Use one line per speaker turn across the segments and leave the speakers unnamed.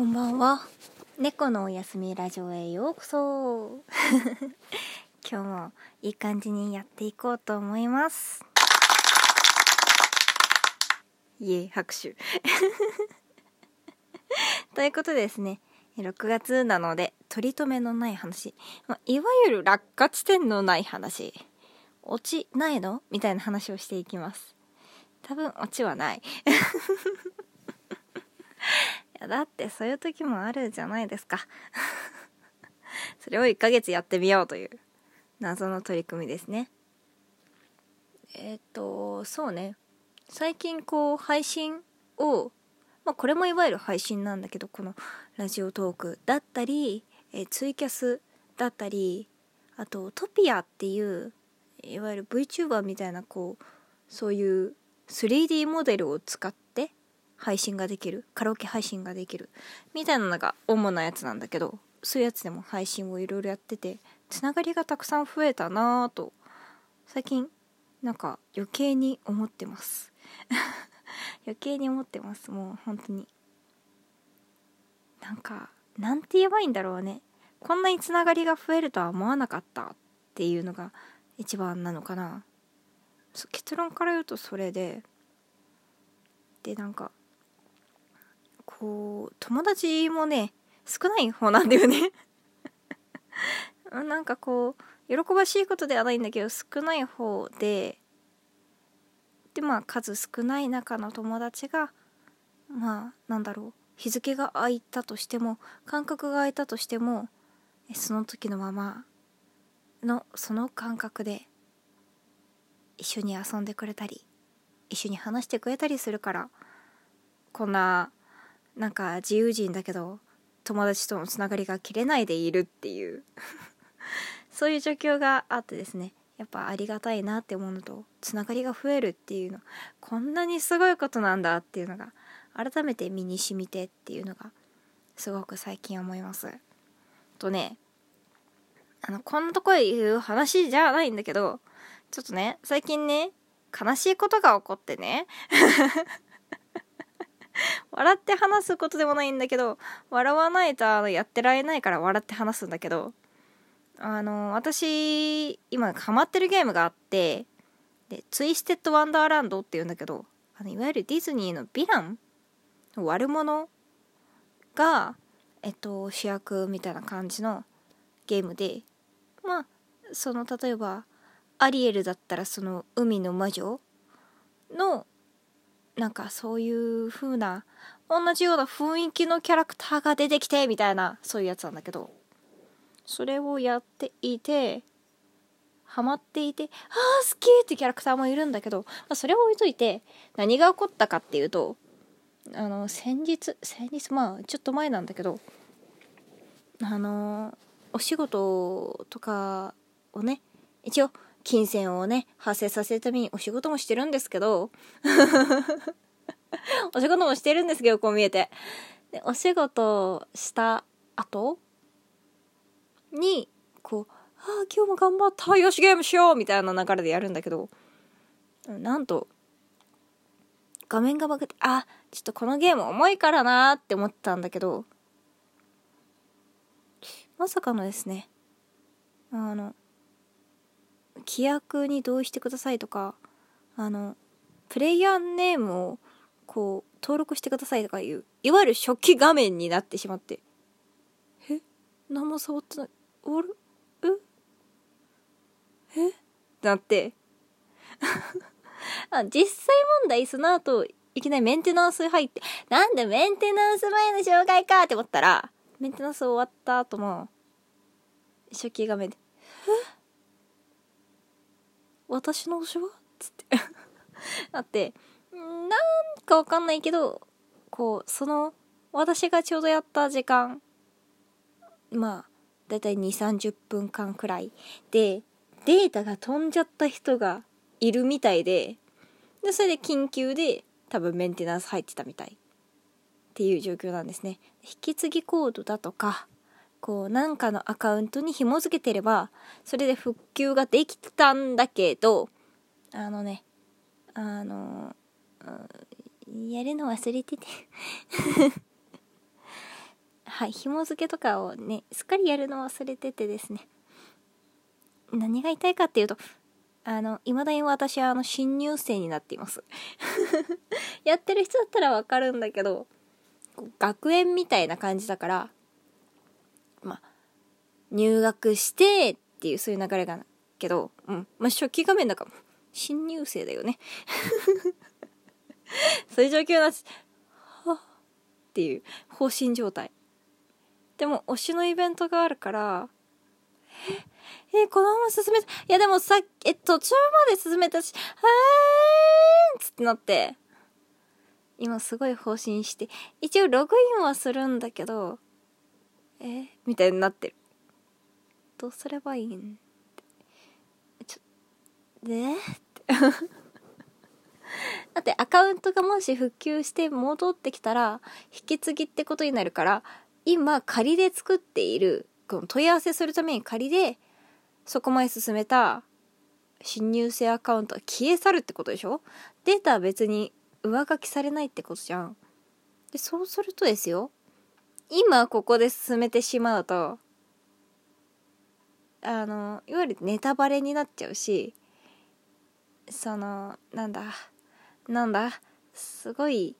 こんばんは。猫のおやすみラジオへようこそ。今日もいい感じにやっていこうと思います。いえ、拍手。ということでですね、6月なので、取り留めのない話。いわゆる落下地点のない話。落ちないの？みたいな話をしていきます。多分オチはない。やだってそういう時もあるじゃないですか。それを1ヶ月やってみようという謎の取り組みですね。えっ、ー、とそうね。最近こう配信をまあこれもいわゆる配信なんだけどこのラジオトークだったり、えー、ツイキャスだったりあとトピアっていういわゆる VTuber みたいなこうそういう 3D モデルを使って配信ができるカラオケ配信ができるみたいなのが主なやつなんだけどそういうやつでも配信をいろいろやっててつながりがたくさん増えたなぁと最近なんか余計に思ってます。余計に思ってます。もう本当に。なんかなんて言えばいいんだろうね。こんなにつながりが増えるとは思わなかったっていうのが一番なのかな。結論から言うとそれででなんかこう友達もね少ない方なんだよね。なんかこう喜ばしいことではないんだけど少ない方ででまあ数少ない中の友達がまあなんだろう日付が空いたとしても感覚が空いたとしてもその時のままのその感覚で一緒に遊んでくれたり一緒に話してくれたりするからこんななんか自由人だけど友達とのつながりが切れないでいるっていう そういう状況があってですねやっぱありがたいなって思うのとつながりが増えるっていうのこんなにすごいことなんだっていうのが改めて身に染みてっていうのがすごく最近思います。とねあのこんなとこで言う話じゃないんだけどちょっとね最近ね悲しいことが起こってね 笑って話すことでもないんだけど笑わないとやってられないから笑って話すんだけどあの私今ハマってるゲームがあってでツイステッド・ワンダーランドっていうんだけどあのいわゆるディズニーのヴィラン悪者が、えっと、主役みたいな感じのゲームでまあその例えばアリエルだったらその海の魔女のなんかそういう風な同じような雰囲気のキャラクターが出てきてみたいなそういうやつなんだけどそれをやっていてハマっていて「ああ好き!」ってキャラクターもいるんだけど、まあ、それを置いといて何が起こったかっていうとあの先日先日まあちょっと前なんだけどあのお仕事とかをね一応金銭をね、発生させるためにお仕事もしてるんですけど、お仕事もしてるんですけど、こう見えて。で、お仕事した後に、こう、ああ、今日も頑張った、よしゲームしようみたいな流れでやるんだけど、なんと、画面がバグって、あ、ちょっとこのゲーム重いからなーって思ったんだけど、まさかのですね、あの、規約に同意してくださいとかあのプレイヤーネームをこう登録してくださいとかいういわゆる初期画面になってしまって。え？何も触ってない。あれ？え？え？ってなって。あ実際問題その後いきなりメンテナンス入ってなんでメンテナンス前の障害かって思ったらメンテナンス終わった後も初期画面で私の推しは？つって。だってなんかわかんないけどこうその私がちょうどやった時間まあだいたい2 3 0分間くらいでデータが飛んじゃった人がいるみたいででそれで緊急で多分メンテナンス入ってたみたいっていう状況なんですね。引き継ぎコードだとかこうなんかのアカウントに紐付けてればそれで復旧ができたんだけどあのねあのやるの忘れてて。はい紐付けとかをねすっかりやるの忘れててですね。何が言いたいかっていうとあの未だに私はあの新入生になっています。やってる人だったらわかるんだけど学園みたいな感じだから入学してっていうそういう流れがけどうんまあ初期画面だから新入生だよね そういう状況なしはっていう放心状態でも推しのイベントがあるからえ、え、このまま進めた。いやでもさ、え、途中まで進めたし、はーんつってなって、今すごい放心して、一応ログインはするんだけど、えみたいになってる。どうすればいいん？ちょ、で って。だってアカウントがもし復旧して戻ってきたら、引き継ぎってことになるから、今仮で作っている、この問い合わせするために仮で、そこまで進めた新入生アカウントは消え去るってことでしょ？データは別に上書きされないってことじゃん。で、そうするとですよ。今ここで進めてしまうと、あの、いわゆるネタバレになっちゃうし、その、なんだ、なんだ、すごい、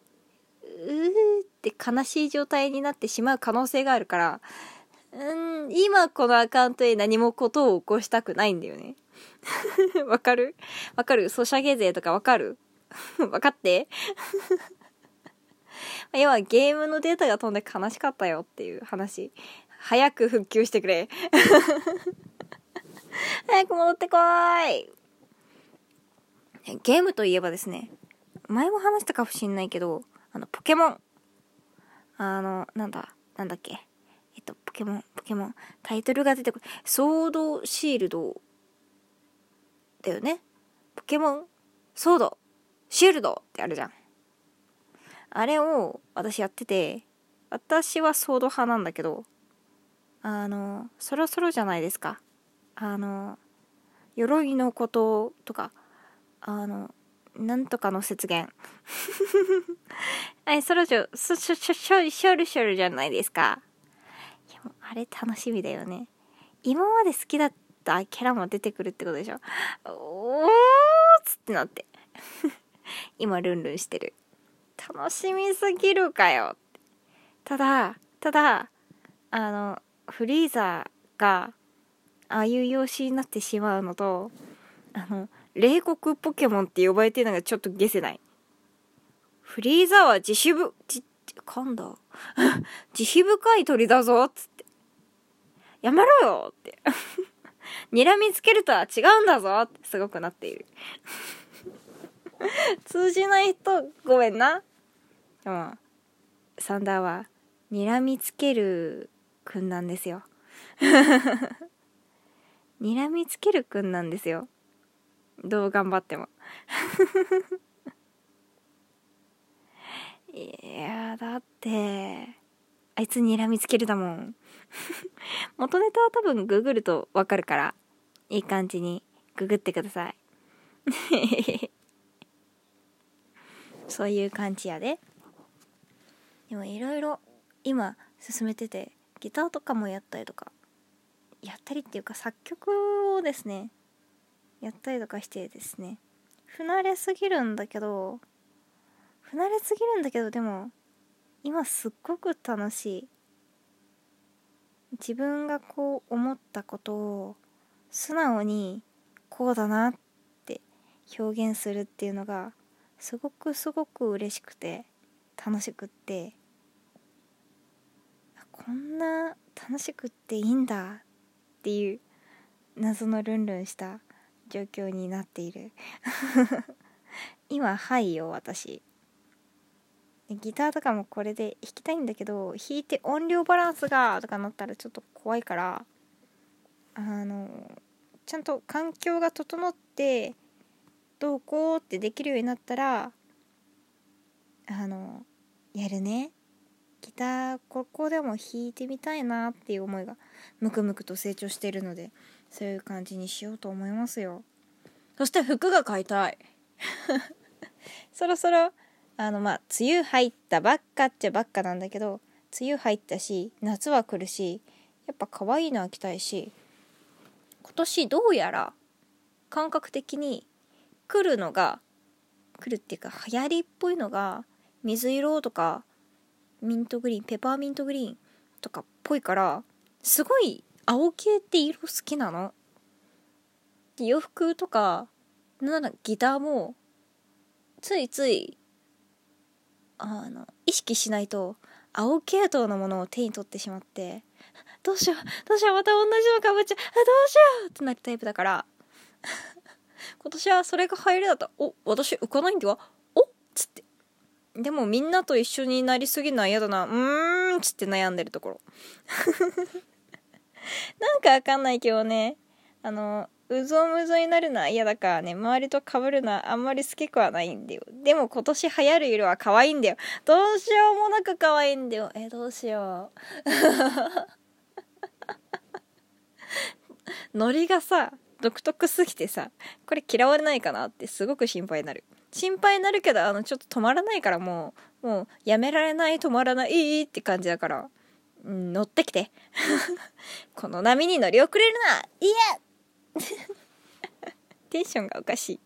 うーって悲しい状態になってしまう可能性があるから、うん、今このアカウントで何もことを起こしたくないんだよね。わかる？わかる？ソシャゲ勢とかわかる？わかって？要はゲームのデータが飛んで悲しかったよっていう話。早く復旧してくれ。早く戻ってこい。ゲームといえばですね、前も話したかもしんないけど、あの、ポケモン。あの、なんだ、なんだっけ。えっと、ポケモン、ポケモン。タイトルが出てくる。ソードシールド。だよね。ポケモン、ソード、シールドってあるじゃん。あれを私やってて、私はソード派なんだけど、あの、そろそろじゃないですか。あの、鎧のこととか、あの、なんとかの節言。はい、そろそろ、しょ、しょ、しょ、しょるしょるじゃないですか。あれ楽しみだよね。今まで好きだったキャラも出てくるってことでしょ。おーつってなって。今ルンルンしてる。楽しみすぎるかよ。ただ、ただ、あの、フリーザーが、ああいう容姿になってしまうのと、あの、冷酷ポケモンって呼ばれてるのがちょっとゲセない。フリーザーは自主部、じ、噛んだ。慈悲深い鳥だぞっ、つって。やめろよって。睨みつけるとは違うんだぞってすごくなっている。通じない人、ごめんな。でも、サンダーは、睨みつけるくんなんですよ。睨みつけるくんなんですよ。どう頑張っても。いやだってあいつ睨みつけるだもん。元ネタは多分ググるとわかるから。いい感じにググってください。そういう感じやで。でもいろいろ今進めててギターとかもやったりとか。やったりっていうか作曲をですねやったりとかしてですね不慣れすぎるんだけど不慣れすぎるんだけどでも今すっごく楽しい自分がこう思ったことを素直にこうだなって表現するっていうのがすごくすごく嬉しくて楽しくってこんな楽しくっていいんだっっていう謎のルンルンした状況になっている。今はいよ私。ギターとかもこれで弾きたいんだけど弾いて音量バランスがとかなったらちょっと怖いからあのちゃんと環境が整ってどうこうってできるようになったらあのやるね。ギターここでも弾いてみたいなっていう思いがムクムクと成長してるのでそういう感じにしようと思いますよ。そして服が買いたい。そろそろあのまあ梅雨入ったばっかっちゃばっかなんだけど梅雨入ったし夏は来るしやっぱ可愛いのは着たいし今年どうやら感覚的に来るのが来るっていうか流行りっぽいのが水色とかミントグリーンペパーミントグリーンとかっぽいからすごい青系って色好きなの？洋服とかなんならギターもついついあの意識しないと青系統のものを手に取ってしまって どうしようどうしようまた同じのかぶっちゃうどうしようってなるタイプだから 今年はそれが入りだったお私浮かないんではおっつってでもみんなと一緒になりすぎるのは嫌だなうーんっつって悩んでるところ なんかわかんないけどねあのうぞうむぞになるのは嫌だからね、周りと被るのはあんまり好きくはないんだよ。でも今年流行る色は可愛いんだよ。どうしようもなく可愛いんだよ。え、どうしよう。ノリがさ、独特すぎてさ、これ嫌われないかなってすごく心配になる。心配になるけど、あの、ちょっと止まらないからもう、もう、やめられない、止まらない、って感じだから、うん、乗ってきて。この波に乗り遅れるな。いや。テンションがおかしい。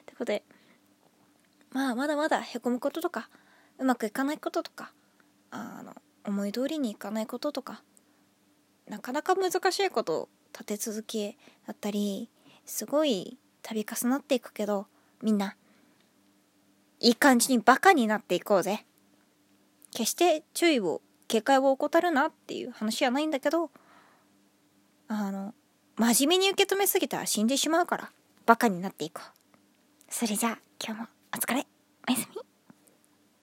ってことでまあまだまだへこむこととかうまくいかないこととかあの思い通りにいかないこととかなかなか難しいことを立て続けだったりすごい度重なっていくけどみんないい感じにバカになっていこうぜ。決して注意を警戒を怠るなっていう話はないんだけどあの真面目に受け止めすぎたら死んでしまうからバカになっていこう。それじゃあ今日もお疲れ。おやすみ。